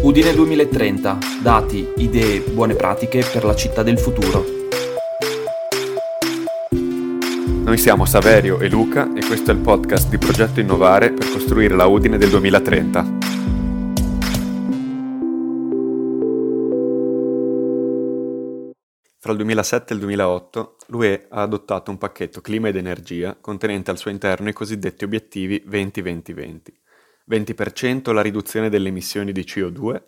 Udine 2030. Dati, idee, buone pratiche per la città del futuro. Noi siamo Saverio e Luca e questo è il podcast di Progetto Innovare per costruire la Udine del 2030. Fra il 2007 e il 2008 l'UE ha adottato un pacchetto clima ed energia contenente al suo interno i cosiddetti obiettivi 20-20-20 20% la riduzione delle emissioni di CO2,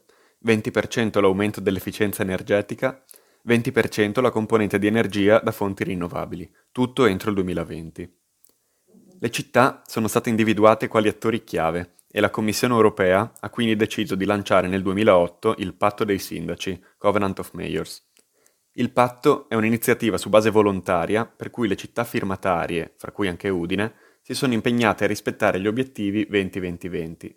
20% l'aumento dell'efficienza energetica, 20% la componente di energia da fonti rinnovabili, tutto entro il 2020. Le città sono state individuate quali attori chiave e la Commissione europea ha quindi deciso di lanciare nel 2008 il Patto dei Sindaci, Covenant of Mayors. Il patto è un'iniziativa su base volontaria per cui le città firmatarie, fra cui anche Udine, si sono impegnate a rispettare gli obiettivi 20-20-20.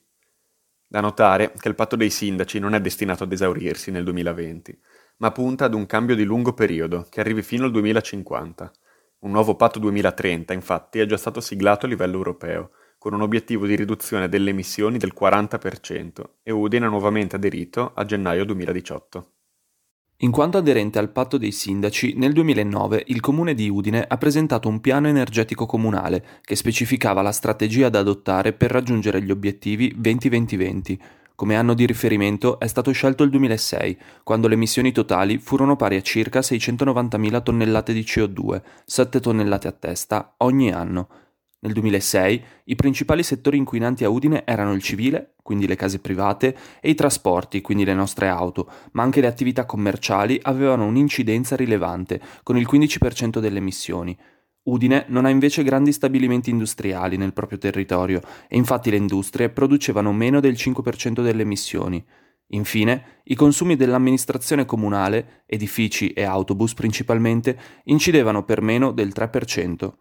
Da notare che il patto dei sindaci non è destinato ad esaurirsi nel 2020, ma punta ad un cambio di lungo periodo che arrivi fino al 2050. Un nuovo patto 2030, infatti, è già stato siglato a livello europeo, con un obiettivo di riduzione delle emissioni del 40% e Udine ha nuovamente aderito a gennaio 2018. In quanto aderente al patto dei sindaci, nel 2009 il comune di Udine ha presentato un piano energetico comunale che specificava la strategia da adottare per raggiungere gli obiettivi 20-20-20. Come anno di riferimento è stato scelto il 2006, quando le emissioni totali furono pari a circa 690.000 tonnellate di CO2, 7 tonnellate a testa, ogni anno, nel 2006 i principali settori inquinanti a Udine erano il civile, quindi le case private, e i trasporti, quindi le nostre auto, ma anche le attività commerciali avevano un'incidenza rilevante, con il 15% delle emissioni. Udine non ha invece grandi stabilimenti industriali nel proprio territorio e infatti le industrie producevano meno del 5% delle emissioni. Infine, i consumi dell'amministrazione comunale, edifici e autobus principalmente, incidevano per meno del 3%.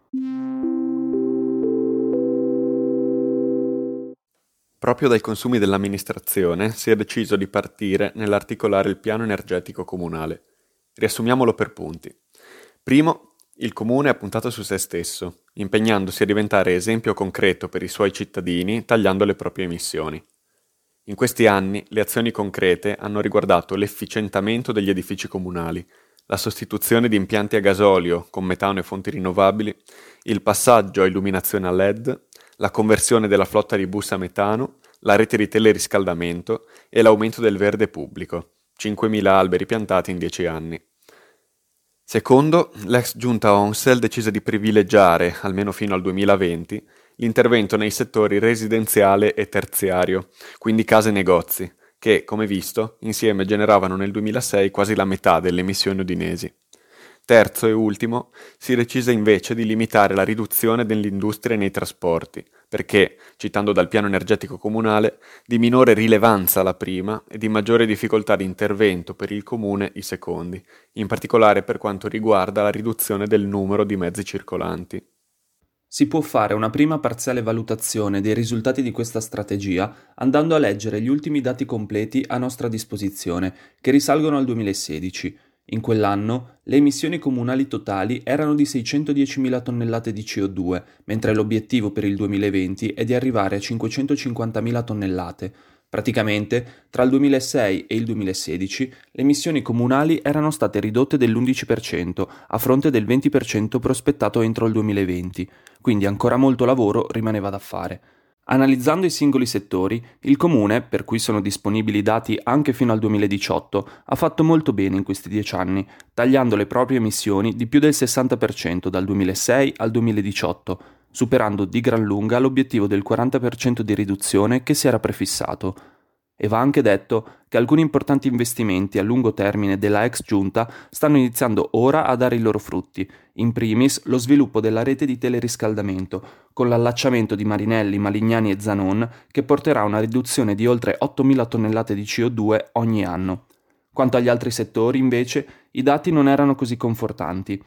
Proprio dai consumi dell'amministrazione si è deciso di partire nell'articolare il piano energetico comunale. Riassumiamolo per punti. Primo, il comune ha puntato su se stesso, impegnandosi a diventare esempio concreto per i suoi cittadini tagliando le proprie emissioni. In questi anni le azioni concrete hanno riguardato l'efficientamento degli edifici comunali, la sostituzione di impianti a gasolio con metano e fonti rinnovabili, il passaggio a illuminazione a LED, la conversione della flotta di bus a metano, la rete di teleriscaldamento e l'aumento del verde pubblico, 5.000 alberi piantati in 10 anni. Secondo, l'ex giunta Onsel decise di privilegiare, almeno fino al 2020, l'intervento nei settori residenziale e terziario, quindi case e negozi, che, come visto, insieme generavano nel 2006 quasi la metà delle emissioni udinesi. Terzo e ultimo, si decise invece di limitare la riduzione dell'industria nei trasporti, perché, citando dal piano energetico comunale, di minore rilevanza la prima e di maggiore difficoltà di intervento per il comune i secondi, in particolare per quanto riguarda la riduzione del numero di mezzi circolanti. Si può fare una prima parziale valutazione dei risultati di questa strategia andando a leggere gli ultimi dati completi a nostra disposizione, che risalgono al 2016 in quell'anno le emissioni comunali totali erano di 610.000 tonnellate di CO2, mentre l'obiettivo per il 2020 è di arrivare a 550.000 tonnellate. Praticamente, tra il 2006 e il 2016, le emissioni comunali erano state ridotte dell'11%, a fronte del 20% prospettato entro il 2020, quindi ancora molto lavoro rimaneva da fare. Analizzando i singoli settori, il Comune, per cui sono disponibili dati anche fino al 2018, ha fatto molto bene in questi dieci anni, tagliando le proprie emissioni di più del 60% dal 2006 al 2018, superando di gran lunga l'obiettivo del 40% di riduzione che si era prefissato. E va anche detto che alcuni importanti investimenti a lungo termine della ex giunta stanno iniziando ora a dare i loro frutti, in primis lo sviluppo della rete di teleriscaldamento, con l'allacciamento di Marinelli, Malignani e Zanon, che porterà a una riduzione di oltre 8.000 tonnellate di CO2 ogni anno. Quanto agli altri settori, invece, i dati non erano così confortanti.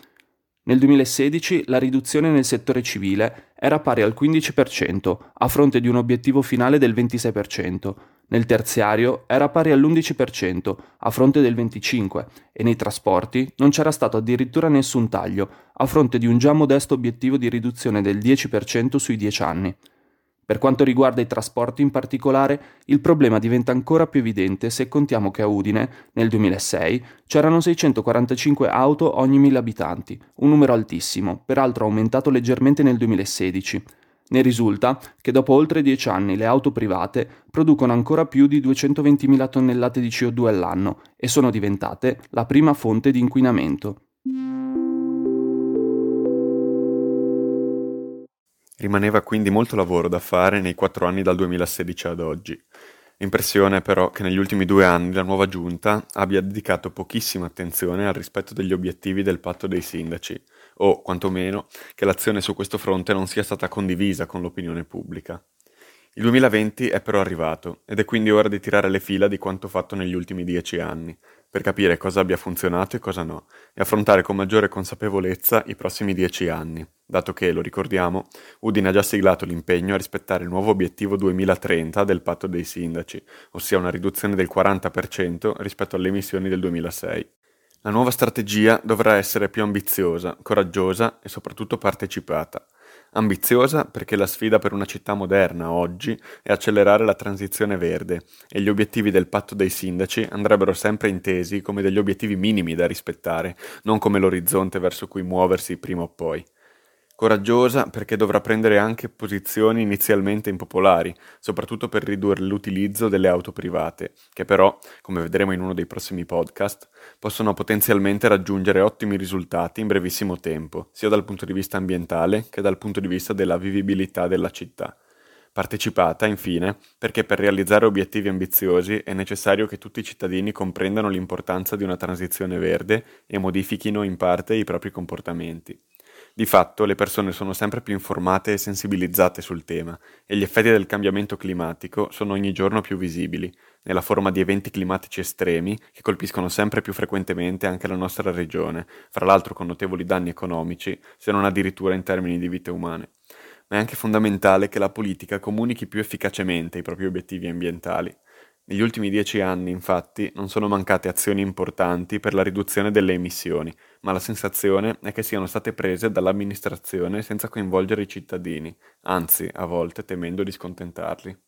Nel 2016 la riduzione nel settore civile era pari al 15%, a fronte di un obiettivo finale del 26%, nel terziario era pari all'11% a fronte del 25% e nei trasporti non c'era stato addirittura nessun taglio a fronte di un già modesto obiettivo di riduzione del 10% sui 10 anni. Per quanto riguarda i trasporti in particolare, il problema diventa ancora più evidente se contiamo che a Udine, nel 2006, c'erano 645 auto ogni 1000 abitanti, un numero altissimo, peraltro aumentato leggermente nel 2016. Ne risulta che dopo oltre dieci anni le auto private producono ancora più di 220.000 tonnellate di CO2 all'anno e sono diventate la prima fonte di inquinamento. Rimaneva quindi molto lavoro da fare nei quattro anni dal 2016 ad oggi. L'impressione è però che negli ultimi due anni la nuova giunta abbia dedicato pochissima attenzione al rispetto degli obiettivi del patto dei sindaci, o quantomeno che l'azione su questo fronte non sia stata condivisa con l'opinione pubblica. Il 2020 è però arrivato ed è quindi ora di tirare le fila di quanto fatto negli ultimi dieci anni, per capire cosa abbia funzionato e cosa no, e affrontare con maggiore consapevolezza i prossimi dieci anni, dato che, lo ricordiamo, Udine ha già siglato l'impegno a rispettare il nuovo obiettivo 2030 del patto dei sindaci, ossia una riduzione del 40% rispetto alle emissioni del 2006. La nuova strategia dovrà essere più ambiziosa, coraggiosa e soprattutto partecipata. Ambiziosa perché la sfida per una città moderna oggi è accelerare la transizione verde e gli obiettivi del patto dei sindaci andrebbero sempre intesi come degli obiettivi minimi da rispettare, non come l'orizzonte verso cui muoversi prima o poi. Coraggiosa perché dovrà prendere anche posizioni inizialmente impopolari, soprattutto per ridurre l'utilizzo delle auto private, che però, come vedremo in uno dei prossimi podcast, possono potenzialmente raggiungere ottimi risultati in brevissimo tempo, sia dal punto di vista ambientale che dal punto di vista della vivibilità della città. Partecipata, infine, perché per realizzare obiettivi ambiziosi è necessario che tutti i cittadini comprendano l'importanza di una transizione verde e modifichino in parte i propri comportamenti. Di fatto le persone sono sempre più informate e sensibilizzate sul tema e gli effetti del cambiamento climatico sono ogni giorno più visibili, nella forma di eventi climatici estremi che colpiscono sempre più frequentemente anche la nostra regione, fra l'altro con notevoli danni economici, se non addirittura in termini di vite umane. Ma è anche fondamentale che la politica comunichi più efficacemente i propri obiettivi ambientali. Negli ultimi dieci anni, infatti, non sono mancate azioni importanti per la riduzione delle emissioni, ma la sensazione è che siano state prese dall'amministrazione senza coinvolgere i cittadini, anzi, a volte temendo di scontentarli.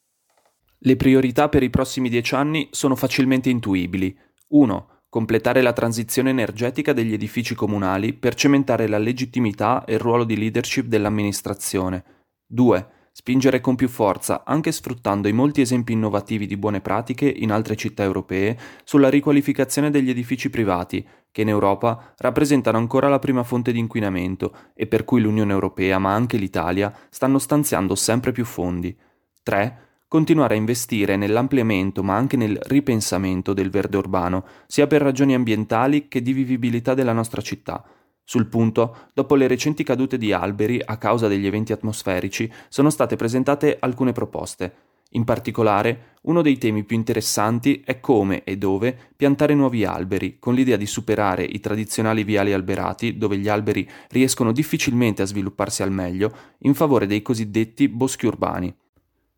Le priorità per i prossimi dieci anni sono facilmente intuibili. 1. Completare la transizione energetica degli edifici comunali per cementare la legittimità e il ruolo di leadership dell'amministrazione. 2 Spingere con più forza, anche sfruttando i molti esempi innovativi di buone pratiche in altre città europee, sulla riqualificazione degli edifici privati, che in Europa rappresentano ancora la prima fonte di inquinamento e per cui l'Unione Europea, ma anche l'Italia, stanno stanziando sempre più fondi. 3. Continuare a investire nell'ampliamento ma anche nel ripensamento del verde urbano, sia per ragioni ambientali che di vivibilità della nostra città sul punto, dopo le recenti cadute di alberi a causa degli eventi atmosferici, sono state presentate alcune proposte. In particolare, uno dei temi più interessanti è come e dove piantare nuovi alberi, con l'idea di superare i tradizionali viali alberati, dove gli alberi riescono difficilmente a svilupparsi al meglio, in favore dei cosiddetti boschi urbani.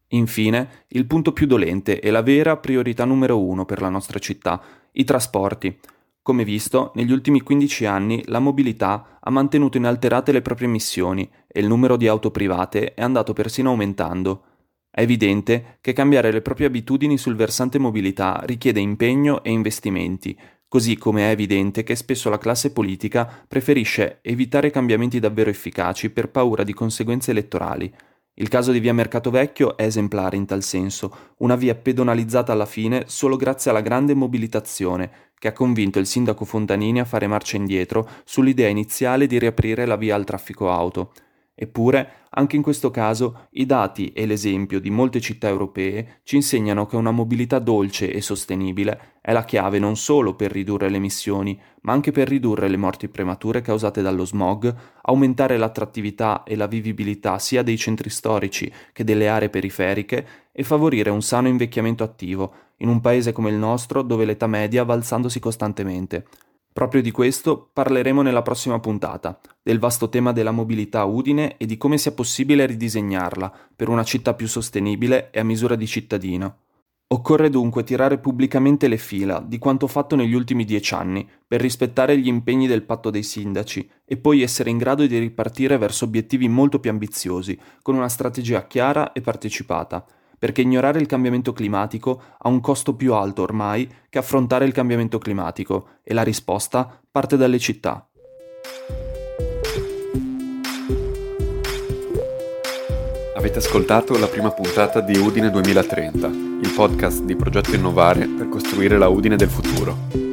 Infine, il punto più dolente e la vera priorità numero uno per la nostra città, i trasporti. Come visto, negli ultimi 15 anni la mobilità ha mantenuto inalterate le proprie emissioni e il numero di auto private è andato persino aumentando. È evidente che cambiare le proprie abitudini sul versante mobilità richiede impegno e investimenti, così come è evidente che spesso la classe politica preferisce evitare cambiamenti davvero efficaci per paura di conseguenze elettorali. Il caso di via Mercato Vecchio è esemplare in tal senso, una via pedonalizzata alla fine solo grazie alla grande mobilitazione, che ha convinto il sindaco Fontanini a fare marcia indietro sull'idea iniziale di riaprire la via al traffico auto. Eppure, anche in questo caso, i dati e l'esempio di molte città europee ci insegnano che una mobilità dolce e sostenibile è la chiave non solo per ridurre le emissioni, ma anche per ridurre le morti premature causate dallo smog, aumentare l'attrattività e la vivibilità sia dei centri storici che delle aree periferiche e favorire un sano invecchiamento attivo, in un paese come il nostro dove l'età media va alzandosi costantemente. Proprio di questo parleremo nella prossima puntata, del vasto tema della mobilità a Udine e di come sia possibile ridisegnarla per una città più sostenibile e a misura di cittadino. Occorre dunque tirare pubblicamente le fila di quanto fatto negli ultimi dieci anni per rispettare gli impegni del patto dei sindaci e poi essere in grado di ripartire verso obiettivi molto più ambiziosi, con una strategia chiara e partecipata, perché ignorare il cambiamento climatico ha un costo più alto ormai che affrontare il cambiamento climatico e la risposta parte dalle città. Avete ascoltato la prima puntata di Udine 2030, il podcast di Progetto Innovare per costruire la Udine del futuro.